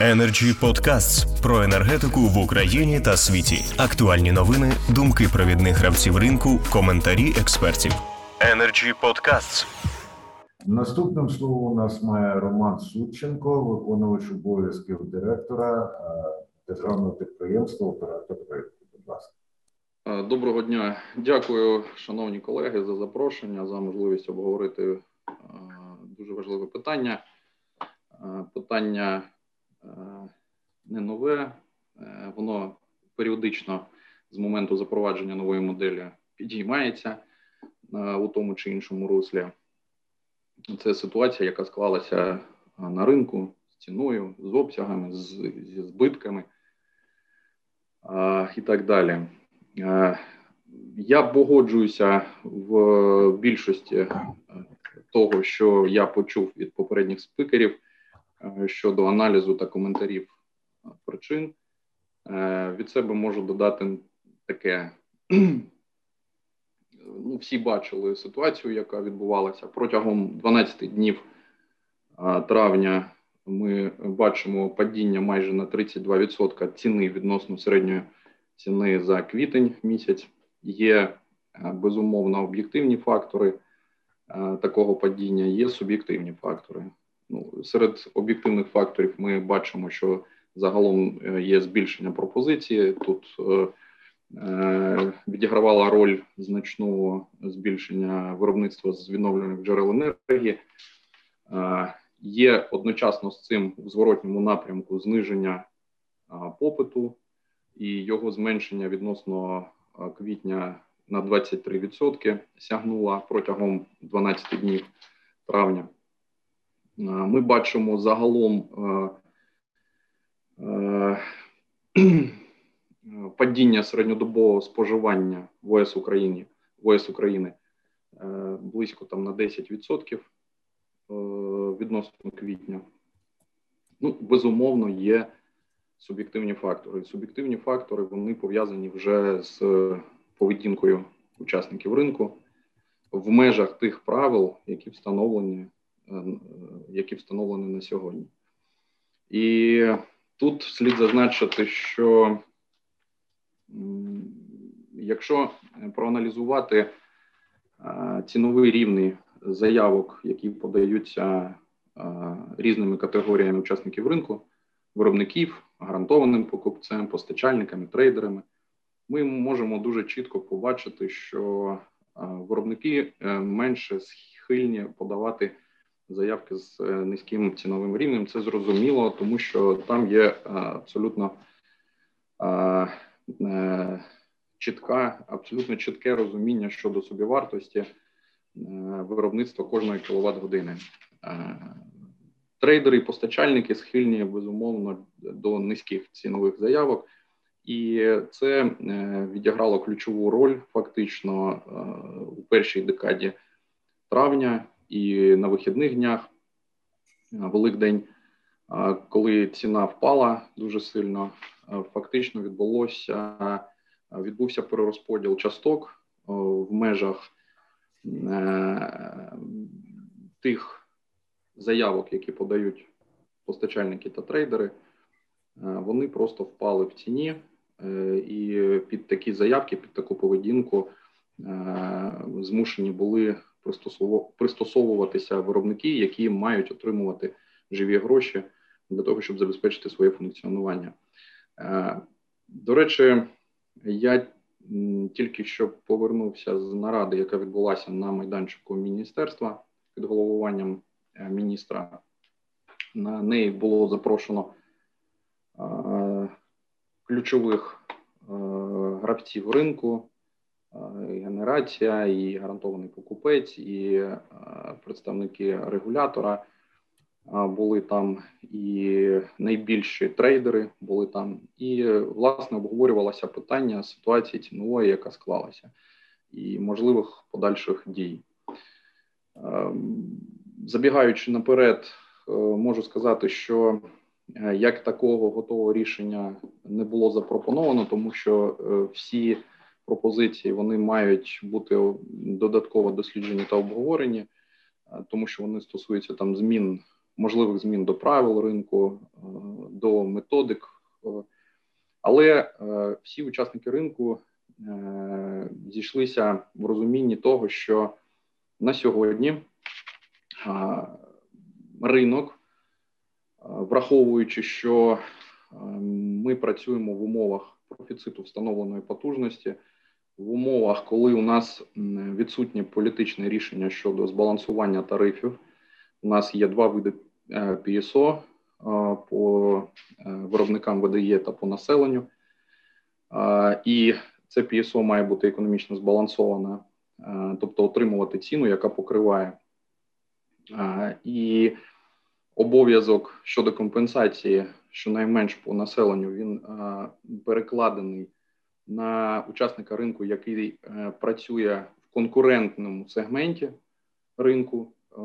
Energy Podcasts про енергетику в Україні та світі. Актуальні новини, думки провідних гравців ринку, коментарі експертів. Energy Podcasts. Наступним словом у нас має Роман Сученко, виконувач обов'язків директора е, державного підприємства Оператор проєкту. Будь ласка. Е, доброго дня. Дякую, шановні колеги, за запрошення, за можливість обговорити е, дуже важливе питання. Питання не нове, воно періодично з моменту запровадження нової моделі підіймається у тому чи іншому руслі. Це ситуація, яка склалася на ринку з ціною, з обсягами, з, зі збитками і так далі. Я погоджуюся в більшості того, що я почув від попередніх спикерів щодо аналізу та коментарів причин. Від себе можу додати таке ну, всі бачили ситуацію, яка відбувалася протягом 12 днів травня. Ми бачимо падіння майже на 32% ціни відносно середньої ціни за квітень місяць. Є безумовно об'єктивні фактори такого падіння, є суб'єктивні фактори. Серед об'єктивних факторів ми бачимо, що загалом е, є збільшення пропозиції. Тут е, Е, відігравала роль значного збільшення виробництва з відновлених джерел енергії. Є одночасно з цим в зворотньому напрямку зниження попиту і його зменшення відносно квітня на 23% сягнула протягом 12 днів травня. Е, ми бачимо загалом падіння середньодобового споживання в ОС Україні в ОС України е, близько там на 10% е, відносно квітня. Ну, безумовно, є суб'єктивні фактори. Суб'єктивні фактори вони пов'язані вже з поведінкою учасників ринку в межах тих правил, які встановлені, е, які встановлені на сьогодні. І тут слід зазначити, що Якщо проаналізувати ціновий рівні заявок, які подаються різними категоріями учасників ринку, виробників, гарантованим покупцем, постачальниками, трейдерами, ми можемо дуже чітко побачити, що виробники е, менше схильні подавати заявки з е, низьким ціновим рівнем. Це зрозуміло, тому що там є абсолютно Е, чітка, абсолютно чітке розуміння щодо собівартості е, виробництва кожної кіловат години. Е, трейдери і постачальники схильні безумовно до низьких цінових заявок, і це відіграло ключову роль фактично у першій декаді травня і на вихідних днях, Великдень, коли ціна впала дуже сильно. Е, фактично відбулося е, відбувся перерозподіл часток е, в межах тих заявок, які подають постачальники та трейдери. Вони просто впали в ціні, і під такі заявки, під таку поведінку змушені були пристосовуватися виробники, які мають отримувати живі гроші для того, щоб забезпечити своє функціонування. Е, до речі, я тільки що повернувся з наради, яка відбулася на майданчику міністерства під головуванням е, міністра. На неї було запрошено е, ключових гравців ринку, і генерація, і гарантований покупець, і представники регулятора були там і найбільші трейдери були там, і власне обговорювалося питання ситуації цінової, яка склалася, і можливих подальших дій. Ем, забігаючи наперед, е, можу сказати, що е, як такого готового рішення не було запропоновано, тому що е, всі пропозиції вони мають бути додатково досліджені та обговорені, тому що вони стосуються там змін можливих змін до правил ринку, е, до методик. Але всі учасники ринку зійшлися в розумінні того, що на сьогодні ринок, враховуючи, що ми працюємо в умовах профіциту встановленої потужності, в умовах, коли у нас відсутнє політичне рішення щодо збалансування тарифів. У нас є два види ПІСО по виробникам ВДЄ та по населенню, і це ПІСО має бути економічно збалансоване, тобто отримувати ціну, яка покриває і обов'язок щодо компенсації, щонайменш по населенню, він перекладений на учасника ринку, який е, працює в конкурентному сегменті ринку. Е,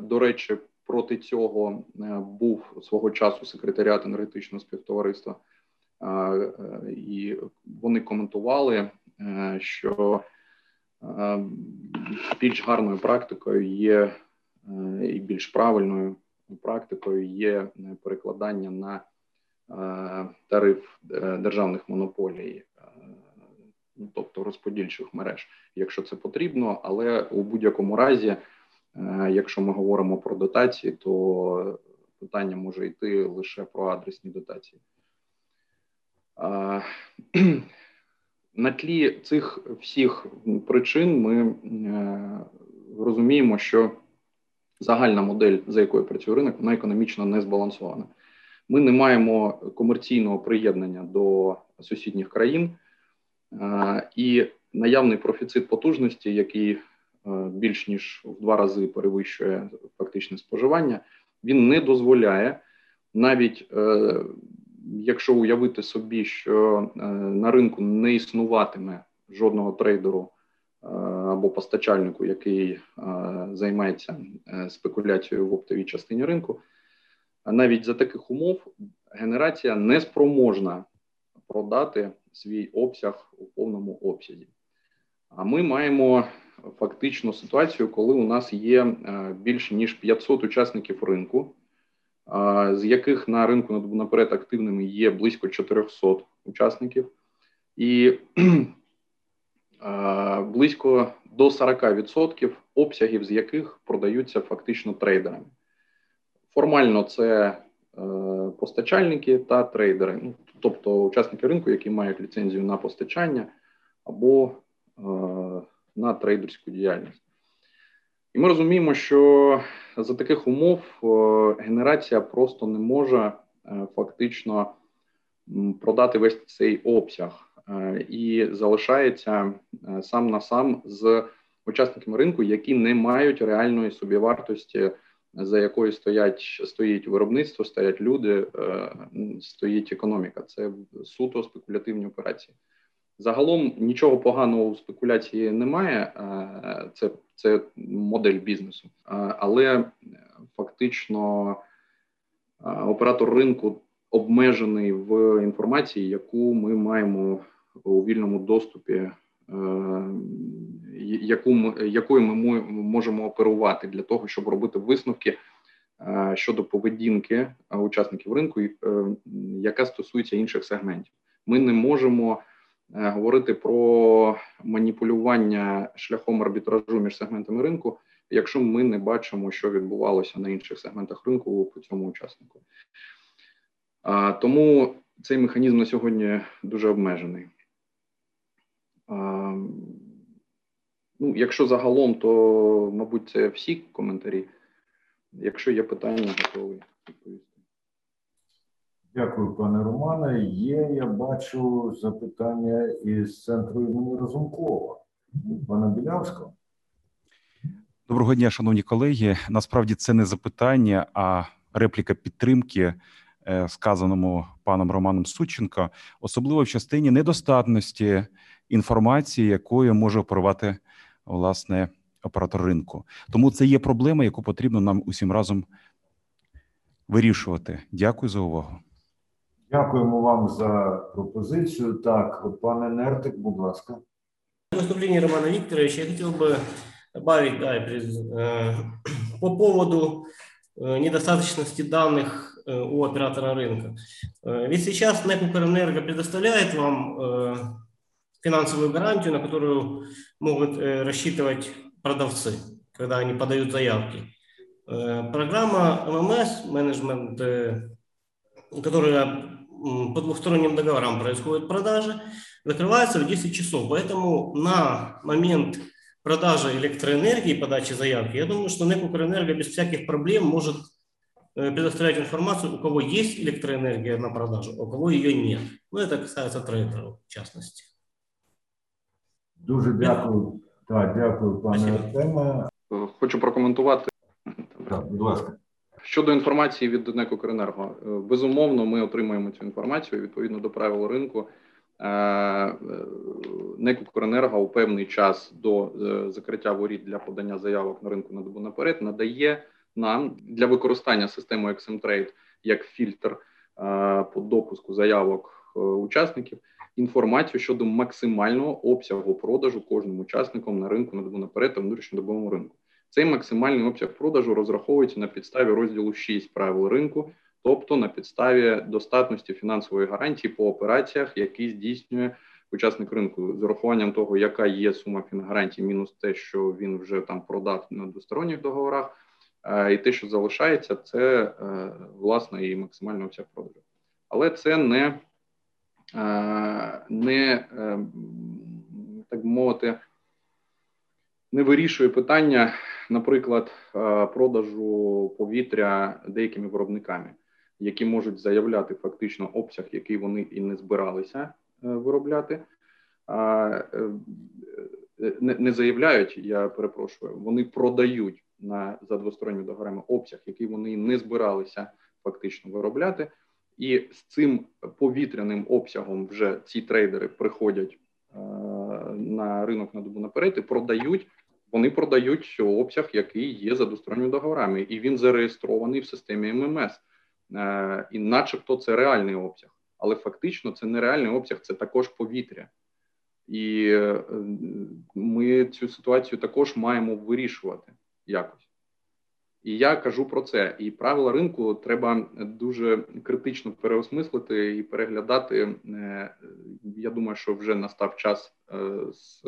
до речі, проти цього е, був свого часу секретаріат енергетичного співтовариства, і вони коментували, що більш гарною практикою є і більш правильною практикою є перекладання на тариф державних монополій ну тобто розподільчих мереж, якщо це потрібно, але у будь-якому разі, е, якщо ми говоримо про дотації, то питання може йти лише про адресні дотації. На тлі цих всіх причин ми е, розуміємо, що загальна модель, за якою працює ринок, вона економічно не збалансована. Ми не маємо комерційного приєднання до сусідніх країн. І наявний профіцит потужності, який е, більш ніж в два рази перевищує фактичне споживання, він не дозволяє навіть е, якщо уявити собі, що е, на ринку не існуватиме жодного трейдеру або постачальнику, який займається спекуляцією в оптовій частині ринку, навіть за таких умов генерація не спроможна продати свій обсяг у повному обсязі. А ми маємо фактично ситуацію, коли у нас є е, більше ніж 500 учасників ринку, з яких на ринку наперед активними є близько 400 учасників, і близько до 40% обсягів, з яких продаються фактично трейдерами. Формально це постачальники та трейдери. Ну, тобто учасники ринку, які мають ліцензію на постачання або е, на трейдерську діяльність. І ми розуміємо, що за таких умов е, генерація просто не може е, фактично продати весь цей обсяг е, і залишається е, сам на сам з учасниками ринку, які не мають реальної собівартості за якою стоять стоїть виробництво, стоять люди, е, стоїть економіка. Це суто спекулятивні операції. Загалом нічого поганого у спекуляції немає, е, це це модель бізнесу, е, але фактично оператор ринку обмежений в інформації, яку ми маємо у вільному доступі яку ми, якою ми можемо оперувати для того, щоб робити висновки е, щодо поведінки е, учасників ринку, е, яка стосується інших сегментів. Ми не можемо говорити про маніпулювання шляхом арбітражу між сегментами ринку, якщо ми не бачимо, що відбувалося на інших сегментах ринку по цьому учаснику. Тому цей механізм на сьогодні дуже обмежений. Ну, якщо загалом, то, мабуть, це всі коментарі. Якщо є питання, готовий відповісти. Дякую, пане Романе. Є, я бачу запитання із центру імені Розумкова. Пана Білявського. Доброго дня, шановні колеги. Насправді це не запитання, а репліка підтримки е, сказаному паном Романом Сученко, особливо в частині недостатності інформації, якою може оперувати власне оператор ринку. Тому це є проблема, яку потрібно нам усім разом вирішувати. Дякую за увагу. Дякуємо вам за пропозицію. Так, пане Нертик, будь ласка. Выступление Романа Викторовича я хотел бы добавить да, э, по поводу э, недостаточности данных у оператора рынка. Ведь сейчас НЭК Укрэнерго предоставляет вам финансовую гарантию, на которую могут рассчитывать продавцы, когда они подают заявки. Программа ММС, менеджмент, которая по двухсторонним договорам происходит продажи, закрывается в 10 часов. Поэтому на момент продажи электроэнергии, подачи заявки, я думаю, что НЭК Укрэнерго без всяких проблем может э, предоставлять информацию, у кого есть электроэнергия на продажу, а у кого ее нет. Ну, это касается трейдеров, в частности. Дуже дякую. Так, дякую, пане Артеме. Хочу прокоментувати. Так, будь ласка. Щодо інформації від НЕК «Укренерго», е, безумовно, ми отримаємо цю інформацію відповідно до правил ринку. Е, е, НЕК «Укренерго» у певний час до закриття воріт для подання заявок на ринку на добу наперед надає нам для використання системи XMTrade як фільтр по допуску заявок учасників інформацію щодо максимального обсягу продажу кожним учасником на ринку на добу наперед та внутрішньодобовому ринку. Цей максимальний обсяг продажу розраховується на підставі розділу 6 правил ринку, тобто на підставі достатності фінансової гарантії по операціях, які здійснює учасник ринку, з урахуванням того, яка є сума фінгарантії, мінус те, що він вже там продав на двосторонніх договорах, е, і те, що залишається, це е, власне і максимальний обсяг продажу. Але це не, е, не так мовити, не вирішує питання наприклад, е, продажу повітря деякими виробниками, які можуть заявляти фактично обсяг, який вони і не збиралися е, виробляти. Е, не заявляють, я перепрошую, вони продають на за двосторонніми договорами обсяг, який вони не збиралися фактично виробляти, і з цим повітряним обсягом вже ці трейдери приходять на ринок на добу наперед і продають вони продають обсяг, який є за двосторонніми договорами, і він зареєстрований в системі ММС, е, і, начебто, це реальний обсяг, але фактично це не реальний обсяг, це також повітря. І е, ми цю ситуацію також маємо вирішувати якось. І я кажу про це. І правила ринку треба дуже критично переосмислити і переглядати. Е, я думаю, що вже настав час з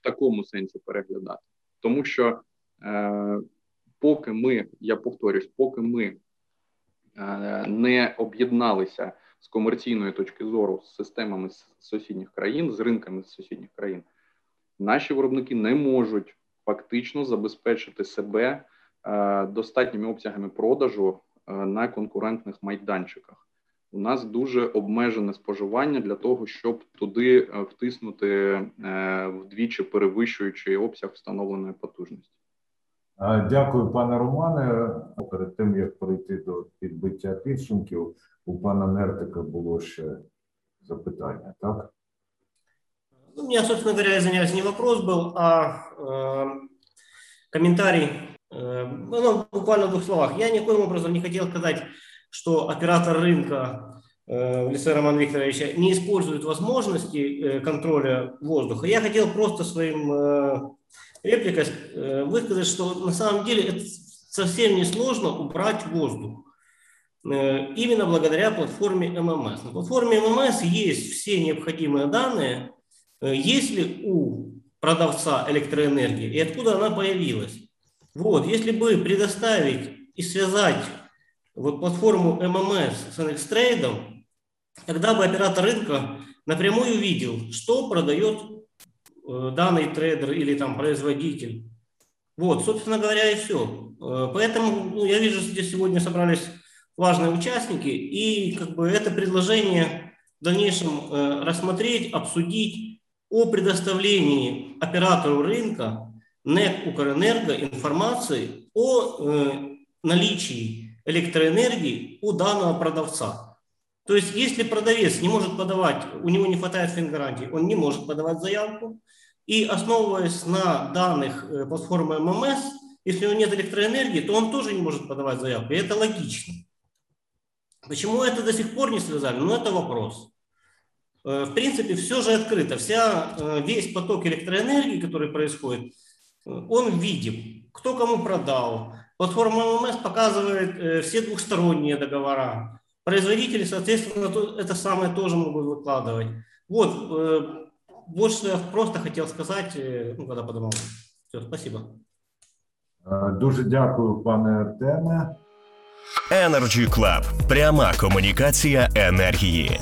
в такому сенсі переглядати, тому що е, поки ми, я повторюсь, поки ми е, не об'єдналися з комерційної точки зору з системами з сусідніх країн, з ринками з сусідніх країн, наші виробники не можуть фактично забезпечити себе е, достатніми обсягами продажу е, на конкурентних майданчиках у нас дуже обмежене споживання для того, щоб туди е, втиснути вдвічі перевищуючи обсяг встановленої потужності. Дякую, пане Романе. Перед тим як перейти до підбиття підсумків, у пана Нертика було ще запитання, так? Ну, у меня, собственно говоря, извиняюсь, не вопрос был, а э, комментарий. Э, ну, буквально в двух словах. Я никоим образом не хотел сказать, что оператор рынка э, в лице Романа Викторовича не использует возможности э, контроля воздуха. Я хотел просто своим э, репликой высказать, что на самом деле это совсем не сложно убрать воздух. Именно благодаря платформе ММС. На платформе ММС есть все необходимые данные, если у продавца электроэнергии и откуда она появилась. Вот, если бы предоставить и связать вот платформу MMS с NXTrade, тогда бы оператор рынка напрямую видел, что продает э, данный трейдер или там производитель. Вот, собственно говоря, и все. Э, поэтому ну, я вижу, здесь сегодня собрались важные участники, и как бы это предложение в дальнейшем э, рассмотреть, обсудить о предоставлении оператору рынка НЭК Укрэнерго информации о наличии электроэнергии у данного продавца. То есть, если продавец не может подавать, у него не хватает фингарантии, он не может подавать заявку, и основываясь на данных э, платформы ММС, если у него нет электроэнергии, то он тоже не может подавать заявку, и это логично. Почему это до сих пор не связали? Ну, это вопрос. Э, в принципе, все же открыто. Вся, э, весь поток электроэнергии, который происходит, он видим. Кто кому продал, Платформа ММС показывает э, все двухсторонние договора. Производители, соответственно, то- это самое тоже могут выкладывать. Вот, э, вот что я просто хотел сказать, э, ну, когда подумал. Все, спасибо. Е, Дуже дякую, пане Артеме. Energy Club. Пряма комунікація енергії.